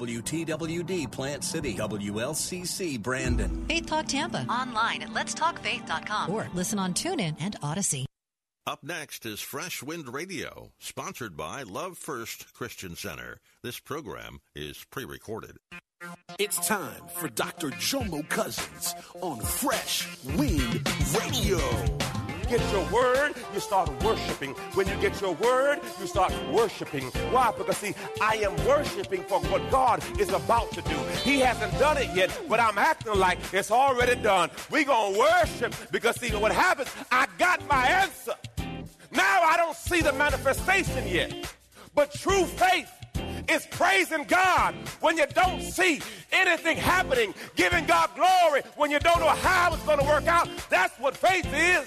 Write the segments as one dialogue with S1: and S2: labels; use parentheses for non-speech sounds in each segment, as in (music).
S1: WTWD Plant City, WLCC Brandon.
S2: Faith Talk Tampa.
S3: Online at letstalkfaith.com.
S2: Or listen on TuneIn and Odyssey.
S4: Up next is Fresh Wind Radio, sponsored by Love First Christian Center. This program is pre recorded.
S5: It's time for Dr. Jomo Cousins on Fresh Wind Radio
S6: get your word, you start worshiping. When you get your word, you start worshiping. Why? Because see, I am worshiping for what God is about to do. He hasn't done it yet, but I'm acting like it's already done. We're going to worship because see, what happens, I got my answer. Now I don't see the manifestation yet. But true faith is praising God when you don't see anything happening, giving God glory when you don't know how it's going to work out. That's what faith is.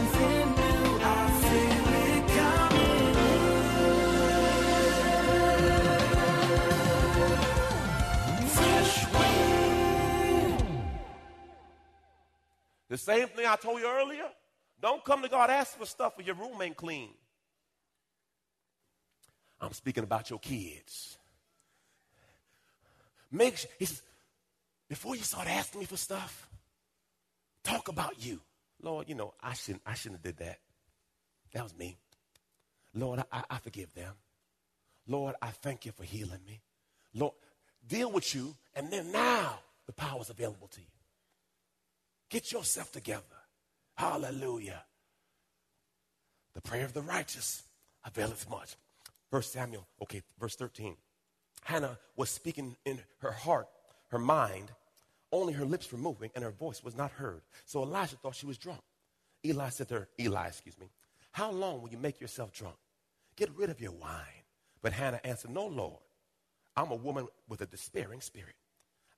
S6: The same thing I told you earlier. Don't come to God asking for stuff when your room ain't clean. I'm speaking about your kids. Make sure, he says, before you start asking me for stuff, talk about you. Lord, you know, I shouldn't, I shouldn't have did that. That was me. Lord, I, I forgive them. Lord, I thank you for healing me. Lord, deal with you, and then now the power is available to you. Get yourself together. Hallelujah. The prayer of the righteous availeth much. First Samuel, okay, verse 13. Hannah was speaking in her heart, her mind, only her lips were moving and her voice was not heard. So Elijah thought she was drunk. Eli said to her, Eli, excuse me, how long will you make yourself drunk? Get rid of your wine. But Hannah answered, No, Lord. I'm a woman with a despairing spirit.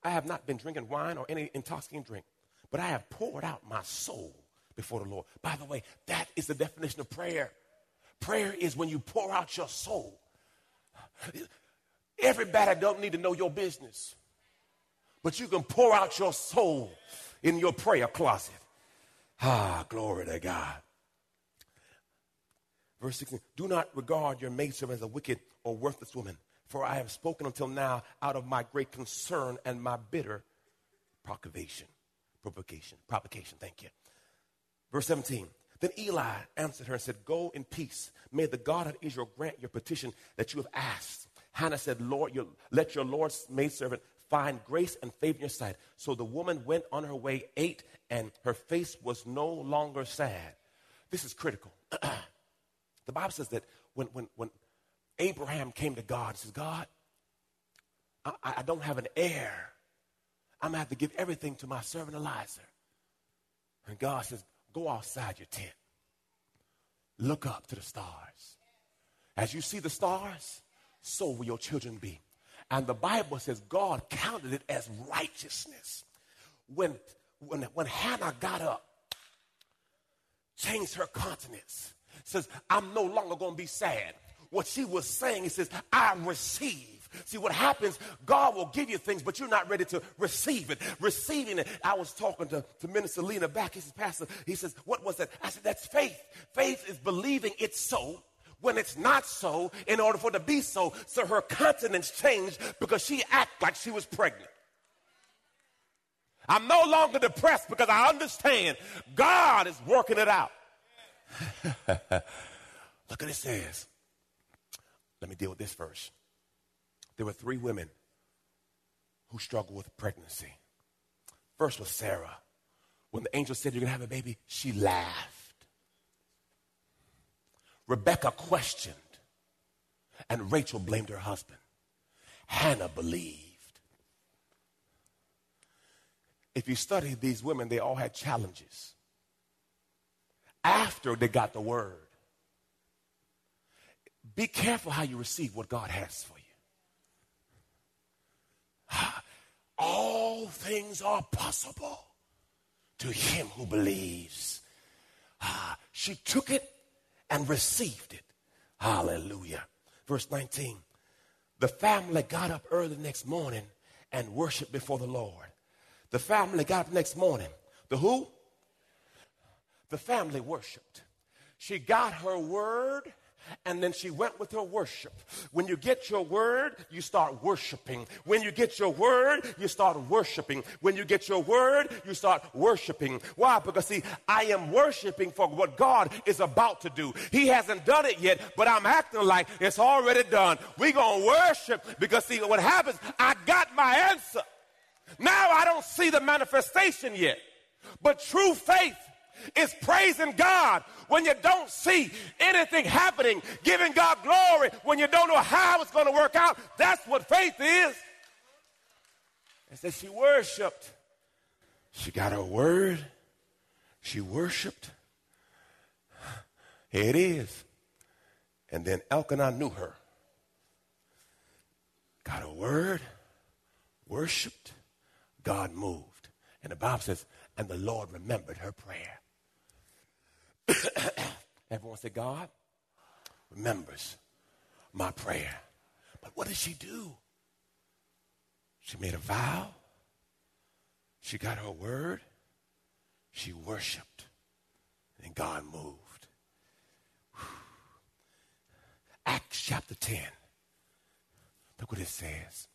S6: I have not been drinking wine or any intoxicating drink but I have poured out my soul before the Lord. By the way, that is the definition of prayer. Prayer is when you pour out your soul. Everybody don't need to know your business, but you can pour out your soul in your prayer closet. Ah, glory to God. Verse 16 Do not regard your maidservant as a wicked or worthless woman, for I have spoken until now out of my great concern and my bitter provocation provocation. Provocation, thank you. Verse 17. Then Eli answered her and said, Go in peace. May the God of Israel grant your petition that you have asked. Hannah said, Lord, your, let your Lord's maidservant find grace and favor in your sight. So the woman went on her way, ate, and her face was no longer sad. This is critical. (clears throat) the Bible says that when, when, when Abraham came to God and says, God, I, I don't have an heir I'm going to have to give everything to my servant Eliezer. And God says, Go outside your tent. Look up to the stars. As you see the stars, so will your children be. And the Bible says God counted it as righteousness. When, when, when Hannah got up, changed her countenance, says, I'm no longer going to be sad. What she was saying, he says, I receive See, what happens, God will give you things, but you're not ready to receive it. Receiving it. I was talking to, to Minister Lena back. He says, Pastor, he says, what was that? I said, that's faith. Faith is believing it's so when it's not so in order for it to be so. So her countenance changed because she acted like she was pregnant. I'm no longer depressed because I understand God is working it out. (laughs) Look what it says. Let me deal with this first there were three women who struggled with pregnancy. First was Sarah. When the angel said, You're going to have a baby, she laughed. Rebecca questioned, and Rachel blamed her husband. Hannah believed. If you study these women, they all had challenges. After they got the word, be careful how you receive what God has for you. All things are possible to him who believes. Ah, she took it and received it. Hallelujah. Verse 19. The family got up early the next morning and worshiped before the Lord. The family got up next morning. The who? The family worshiped. She got her word and then she went with her worship. When you get your word, you start worshiping. When you get your word, you start worshiping. When you get your word, you start worshiping. Why? Because see, I am worshiping for what God is about to do. He hasn't done it yet, but I'm acting like it's already done. We're going to worship because see, what happens, I got my answer. Now I don't see the manifestation yet. But true faith is praising God when you don't see anything happening, giving God glory when you don't know how it's going to work out. That's what faith is. And said she worshiped. She got her word. She worshiped. It is. And then Elkanah knew her. Got a word, worshiped, God moved. And the Bible says, and the Lord remembered her prayer. (coughs) Everyone said, God remembers my prayer. But what did she do? She made a vow. She got her word. She worshiped. And God moved. Acts chapter 10. Look what it says.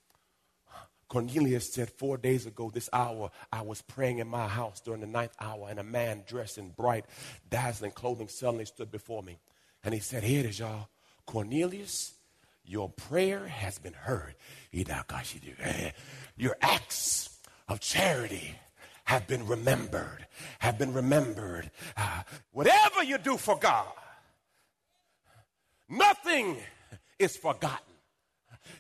S6: Cornelius said, Four days ago, this hour, I was praying in my house during the ninth hour, and a man dressed in bright, dazzling clothing suddenly stood before me. And he said, Here it is, y'all. Cornelius, your prayer has been heard. Your acts of charity have been remembered, have been remembered. Uh, whatever you do for God, nothing is forgotten.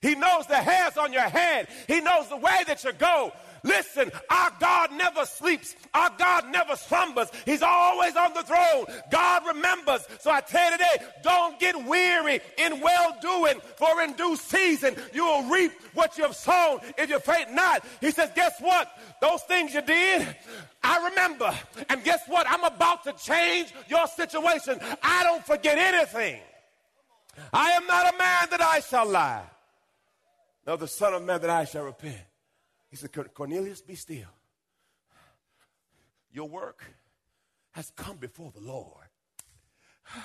S6: He knows the hairs on your head. He knows the way that you go. Listen, our God never sleeps. Our God never slumbers. He's always on the throne. God remembers. So I tell you today, don't get weary in well doing, for in due season you will reap what you have sown if you faint not. He says, Guess what? Those things you did, I remember. And guess what? I'm about to change your situation. I don't forget anything. I am not a man that I shall lie no, the Son of Man that I shall repent. He said, Cornelius, be still. Your work has come before the Lord. And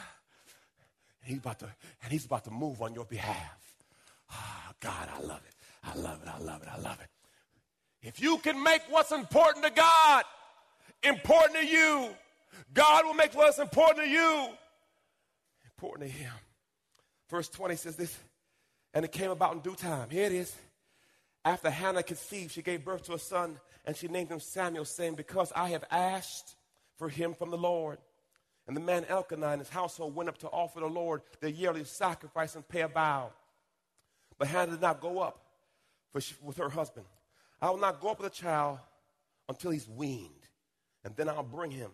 S6: he's about to, and he's about to move on your behalf. Oh, God, I love it. I love it. I love it. I love it. If you can make what's important to God important to you, God will make what's important to you important to Him. Verse 20 says this and it came about in due time. Here it is. After Hannah conceived, she gave birth to a son, and she named him Samuel, saying, Because I have asked for him from the Lord. And the man Elkanah and his household went up to offer the Lord their yearly sacrifice and pay a vow. But Hannah did not go up she, with her husband. I will not go up with the child until he's weaned, and then I'll bring him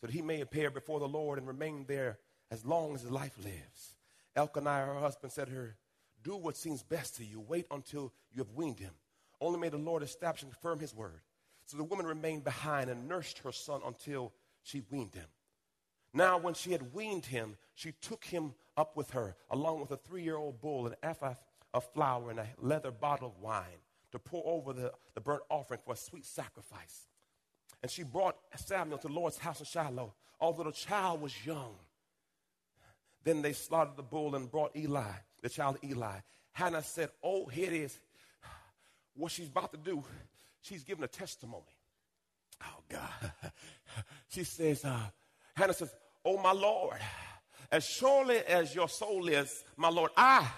S6: so that he may appear before the Lord and remain there as long as his life lives. Elkanah, her husband, said to her, do what seems best to you. Wait until you have weaned him. Only may the Lord establish and confirm his word. So the woman remained behind and nursed her son until she weaned him. Now, when she had weaned him, she took him up with her, along with a three year old bull, an ephah of flour, and a leather bottle of wine to pour over the, the burnt offering for a sweet sacrifice. And she brought Samuel to the Lord's house in Shiloh, although the child was young. Then they slaughtered the bull and brought Eli the child Eli. Hannah said, Oh, here it is. What she's about to do, she's giving a testimony. Oh, God. (laughs) she says, uh, Hannah says, Oh, my Lord, as surely as your soul is, my Lord, I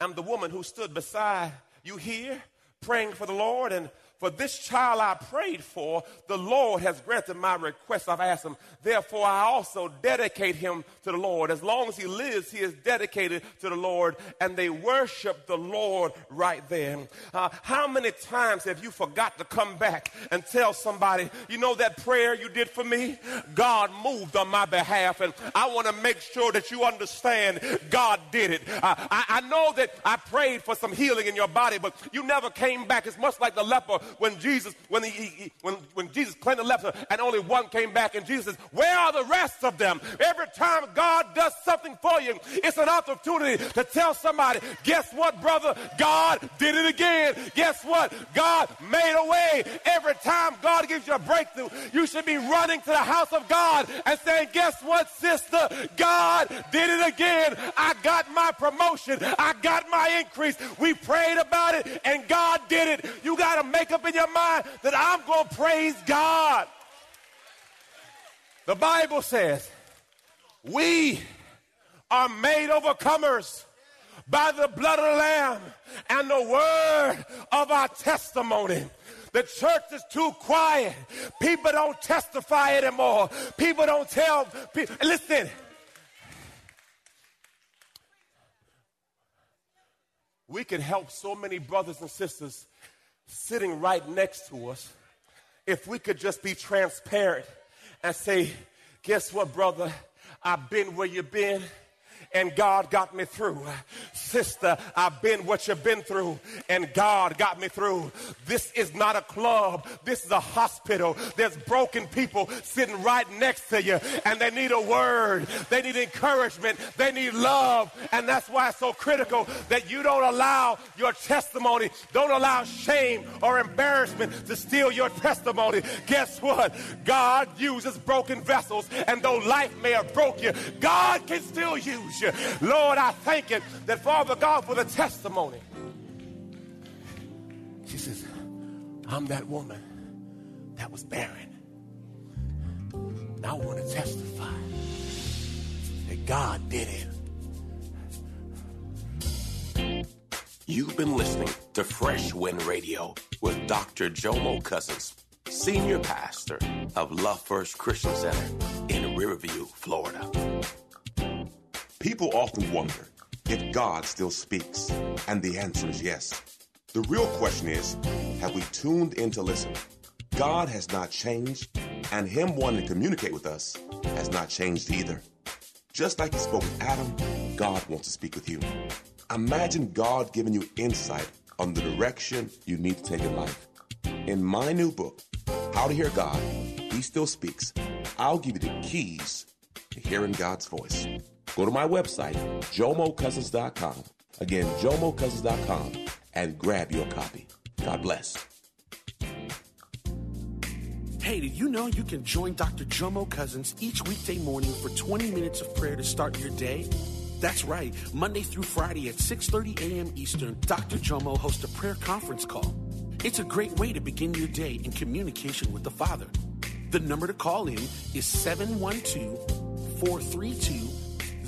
S6: am the woman who stood beside you here praying for the Lord and for this child I prayed for, the Lord has granted my request. I've asked him. Therefore, I also dedicate him to the Lord. As long as he lives, he is dedicated to the Lord, and they worship the Lord right there. Uh, how many times have you forgot to come back and tell somebody, you know that prayer you did for me? God moved on my behalf, and I want to make sure that you understand God did it. Uh, I, I know that I prayed for some healing in your body, but you never came back. It's much like the leper when Jesus, when, he, he, when, when Jesus cleansed the leper and only one came back and Jesus says, where are the rest of them? Every time God does something for you, it's an opportunity to tell somebody, guess what, brother? God did it again. Guess what? God made a way. Every time God gives you a breakthrough, you should be running to the house of God and saying, guess what, sister? God did it again. I got my promotion. I got my increase. We prayed about it and God did it. You got to make up in your mind that I'm going to praise God. The Bible says, we are made overcomers by the blood of the Lamb and the word of our testimony. The church is too quiet. People don't testify anymore. People don't tell. People, listen. We can help so many brothers and sisters sitting right next to us if we could just be transparent and say, Guess what, brother? I've been where you've been and God got me through. Sister, I've been what you've been through and God got me through. This is not a club. This is a hospital. There's broken people sitting right next to you and they need a word. They need encouragement. They need love. And that's why it's so critical that you don't allow your testimony, don't allow shame or embarrassment to steal your testimony. Guess what? God uses broken vessels and though life may have broke you, God can still use you. Lord, I thank you that Father God for the testimony. She says, I'm that woman that was barren. Now I want to testify that God did it. You've been listening to Fresh Wind Radio with Dr. Jomo Cousins, Senior Pastor of Love First Christian Center in Riverview, Florida.
S7: People often wonder if God still speaks, and the answer is yes. The real question is have we tuned in to listen? God has not changed, and Him wanting to communicate with us has not changed either. Just like He spoke with Adam, God wants to speak with you. Imagine God giving you insight on the direction you need to take in life. In my new book, How to Hear God, He Still Speaks, I'll give you the keys to hearing God's voice. Go to my website, jomocousins.com. Again, jomocousins.com and grab your copy. God bless.
S5: Hey, did you know you can join Dr. Jomo Cousins each weekday morning for 20 minutes of prayer to start your day? That's right. Monday through Friday at 6:30 a.m. Eastern, Dr. Jomo hosts a prayer conference call. It's a great way to begin your day in communication with the Father. The number to call in is 712 432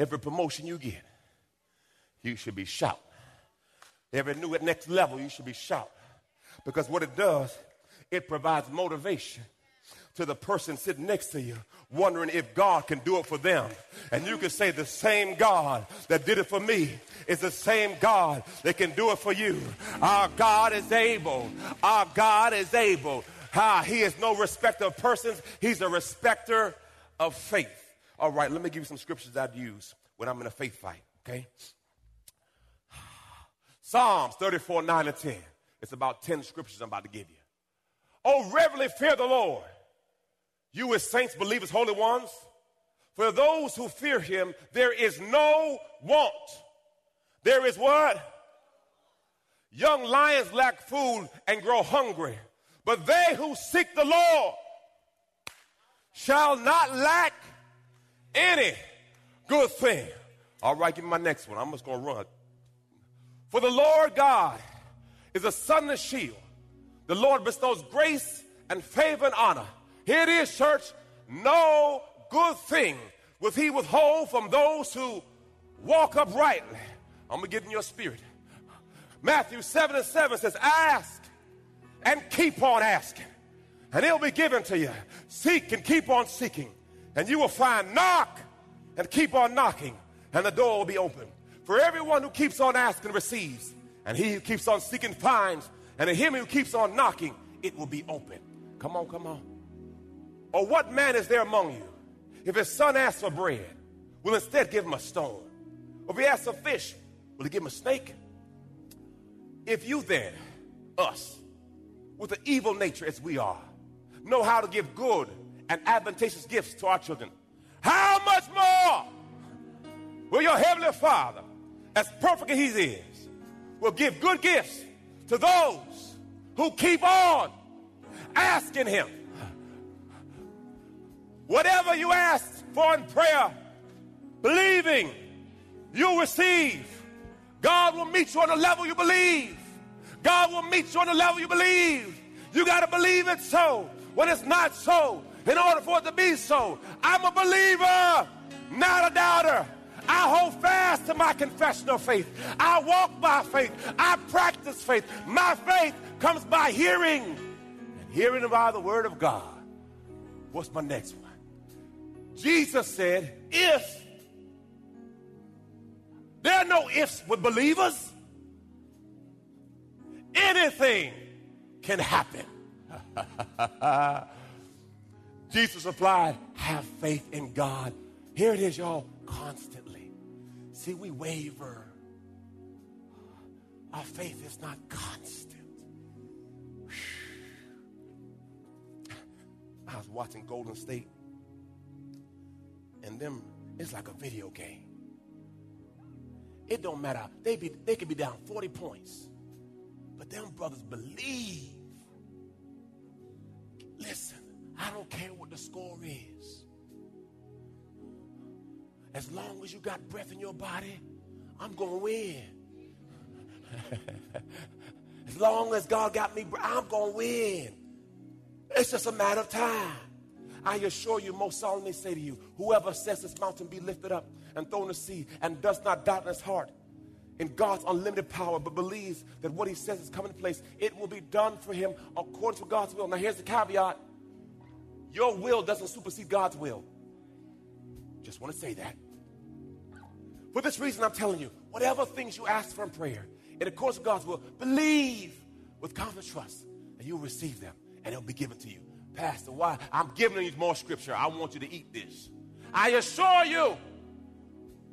S6: Every promotion you get, you should be shout. Every new at next level, you should be shout. Because what it does, it provides motivation to the person sitting next to you, wondering if God can do it for them. And you can say, the same God that did it for me is the same God that can do it for you. Our God is able. Our God is able. Ah, he is no respecter of persons, He's a respecter of faith. All right, let me give you some scriptures I'd use when I'm in a faith fight, okay? (sighs) Psalms 34, 9 and 10. It's about 10 scriptures I'm about to give you. Oh, reverently fear the Lord, you as saints, believers, holy ones. For those who fear him, there is no want. There is what? Young lions lack food and grow hungry, but they who seek the Lord shall not lack any good thing. All right, give me my next one. I'm just going to run. For the Lord God is a sun and shield. The Lord bestows grace and favor and honor. Here it is, church. No good thing will he withhold from those who walk uprightly. I'm going to get in your spirit. Matthew 7 and 7 says, Ask and keep on asking, and it'll be given to you. Seek and keep on seeking, and you will find. Knock and keep on knocking, and the door will be open. For everyone who keeps on asking receives, and he who keeps on seeking finds, and to him who keeps on knocking, it will be open. Come on, come on. Or what man is there among you? If his son asks for bread, will instead give him a stone? Or if he asks for fish, will he give him a snake? If you then, us, with an evil nature as we are, know how to give good and advantageous gifts to our children, how much more will your heavenly Father, as perfect as He is, will give good gifts to those who keep on asking Him? Whatever you ask for in prayer, believing you'll receive. God will meet you on the level you believe. God will meet you on the level you believe. You got to believe it so when it's not so in order for it to be so. I'm a believer, not a doubter. I hold fast to my confession of faith. I walk by faith. I practice faith. My faith comes by hearing, and hearing by the word of God. What's my next one? Jesus said, if there are no ifs with believers, anything can happen. (laughs) Jesus replied, Have faith in God. Here it is, y'all, constantly. See, we waver. Our faith is not constant. I was watching Golden State and them, it's like a video game. It don't matter. They be they could be down 40 points. But them brothers believe. Listen, I don't care what the score is. As long as you got breath in your body, I'm going to win. (laughs) as long as God got me, I'm going to win. It's just a matter of time. I assure you, most solemnly say to you, whoever says this mountain be lifted up and thrown the sea and does not doubt in his heart in God's unlimited power, but believes that what he says is coming to place, it will be done for him according to God's will. Now, here's the caveat your will doesn't supersede God's will. Just want to say that. For this reason, I'm telling you, whatever things you ask for in prayer, in the course of God's will, believe with confident trust, and you'll receive them, and it'll be given to you. Pastor, why? I'm giving you more scripture. I want you to eat this. I assure you,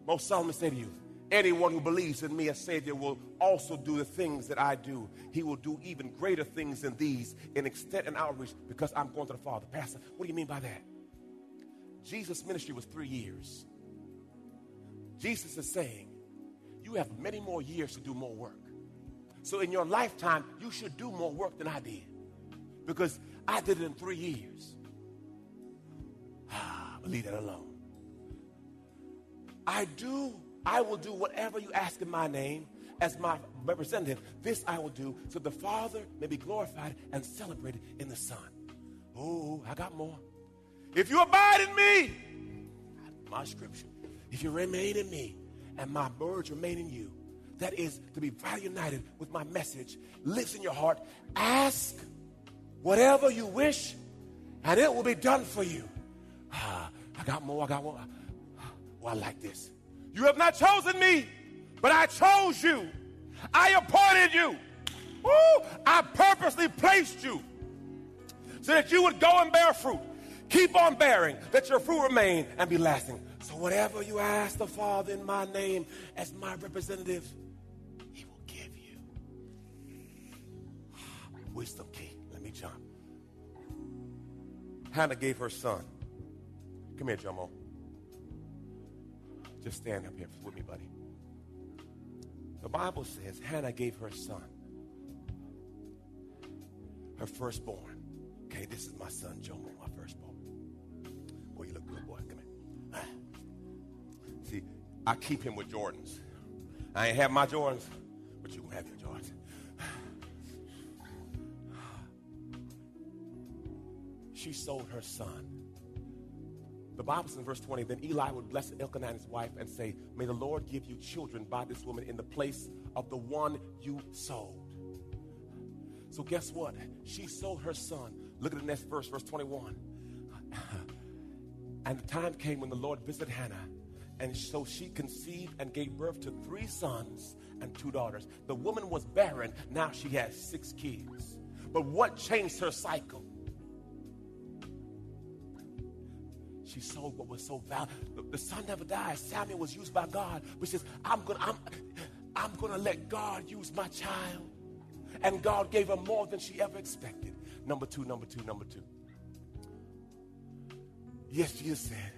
S6: most solemnly say to you, anyone who believes in me as Savior will also do the things that I do. He will do even greater things than these in extent and outreach because I'm going to the Father. Pastor, what do you mean by that? Jesus' ministry was three years. Jesus is saying, you have many more years to do more work. So in your lifetime, you should do more work than I did because I did it in three years. (sighs) Ah, leave that alone. I do, I will do whatever you ask in my name as my representative. This I will do so the Father may be glorified and celebrated in the Son. Oh, I got more. If you abide in me, my scripture, if you remain in me and my words remain in you, that is to be vitally united with my message, lives in your heart. Ask whatever you wish, and it will be done for you. Ah, I got more, I got more. Well, I like this. You have not chosen me, but I chose you. I appointed you. Woo! I purposely placed you so that you would go and bear fruit. Keep on bearing, that your fruit remain and be lasting. So whatever you ask the Father in my name as my representative, he will give you. (sighs) Wisdom key. Let me jump. Hannah gave her son. Come here, Jomo. Just stand up here with me, buddy. The Bible says Hannah gave her son, her firstborn. Okay, this is my son, Jomo, my firstborn. Boy, you look good, boy. Come here. (sighs) See, I keep him with Jordans. I ain't have my Jordans, but you can have your Jordans. (sighs) She sold her son the Bible says in verse 20, then Eli would bless Elkanah and his wife and say, May the Lord give you children by this woman in the place of the one you sold. So guess what? She sold her son. Look at the next verse, verse 21. (laughs) and the time came when the Lord visited Hannah, and so she conceived and gave birth to three sons and two daughters. The woman was barren, now she has six kids. But what changed her cycle? She sold what was so valuable. The, son never died. Samuel was used by God, but says, I'm gonna, I'm, I'm gonna let God use my child. And God gave her more than she ever expected. Number two, number two, number two. Yes, Jesus said,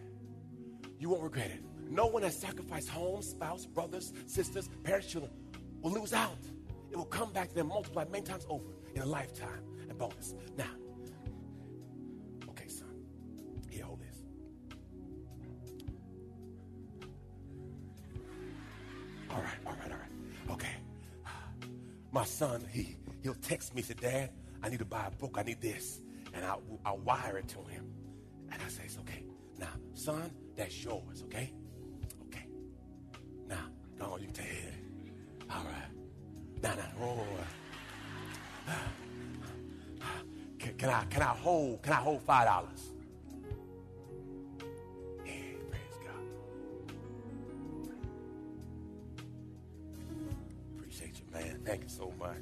S6: you won't regret it. No one has sacrificed home, spouse, brothers, sisters, parents, children will lose out. It will come back to them multiplied many times over in a lifetime and bonus. Now, my son, he, he'll text me, say, Dad, I need to buy a book. I need this. And I, I wire it to him. And I say, it's okay. Now, son, that's yours, okay? Okay. Now, go on, you take it. All right. Now, now, roll. (sighs) Can, can, I, can I hold, can I hold $5? Thank you so much.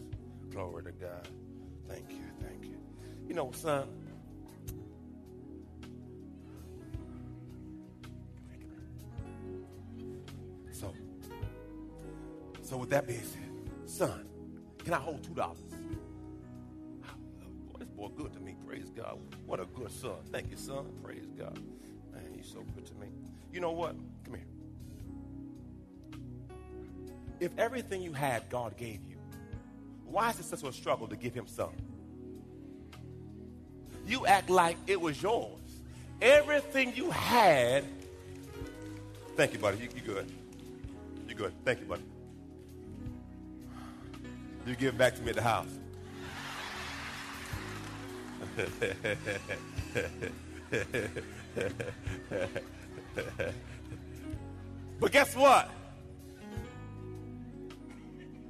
S6: Glory to God. Thank you, thank you. You know, son. So, so with that being said, son, can I hold two dollars? Ah, boy, this boy good to me. Praise God. What a good son. Thank you, son. Praise God. Man, he's so good to me. You know what? Come here. If everything you had, God gave you, why is it such a struggle to give him some? You act like it was yours. Everything you had. Thank you, buddy. You, you good. You good. Thank you, buddy. You give back to me at the house. (laughs) but guess what?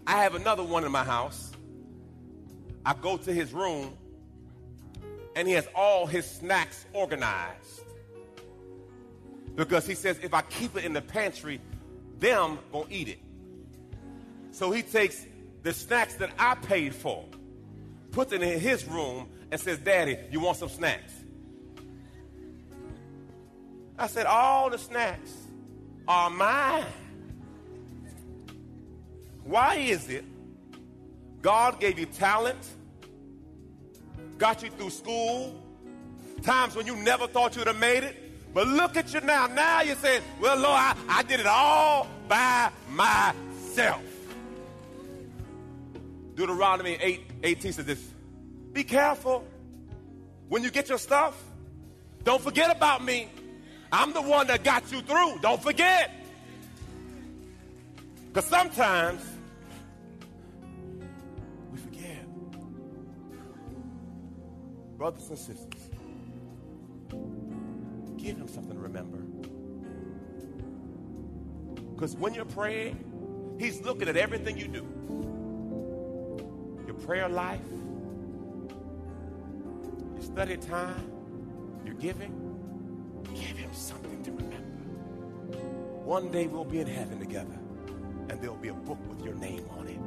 S6: I have another one in my house. I go to his room and he has all his snacks organized. Because he says if I keep it in the pantry, them gonna eat it. So he takes the snacks that I paid for, puts it in his room, and says, Daddy, you want some snacks? I said, All the snacks are mine. Why is it God gave you talent, got you through school, times when you never thought you would have made it? But look at you now. Now you're saying, Well, Lord, I, I did it all by myself. Deuteronomy 8 18 says this Be careful when you get your stuff. Don't forget about me. I'm the one that got you through. Don't forget. Because sometimes Brothers and sisters, give him something to remember. Because when you're praying, he's looking at everything you do your prayer life, your study time, your giving. Give him something to remember. One day we'll be in heaven together, and there'll be a book with your name on it.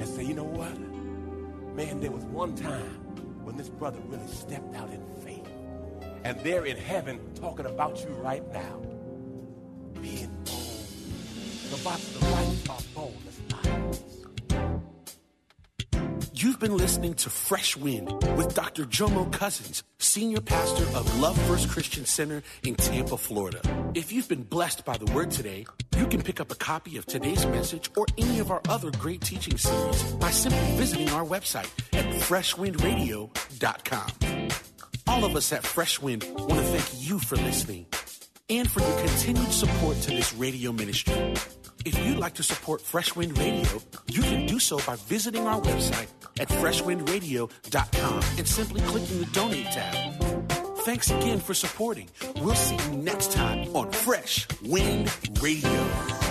S6: And say, you know what? Man, there was one time when this brother really stepped out in faith. And they're in heaven talking about you right now. Being bold. The Bible, the are bold as.
S5: You've been listening to Fresh Wind with Dr. Jomo Cousins, Senior Pastor of Love First Christian Center in Tampa, Florida. If you've been blessed by the word today, you can pick up a copy of today's message or any of our other great teaching series by simply visiting our website at freshwindradio.com. All of us at Fresh Wind want to thank you for listening and for your continued support to this radio ministry. If you'd like to support Fresh Wind Radio, you can do so by visiting our website at freshwindradio.com and simply clicking the donate tab. Thanks again for supporting. We'll see you next time on Fresh Wind Radio.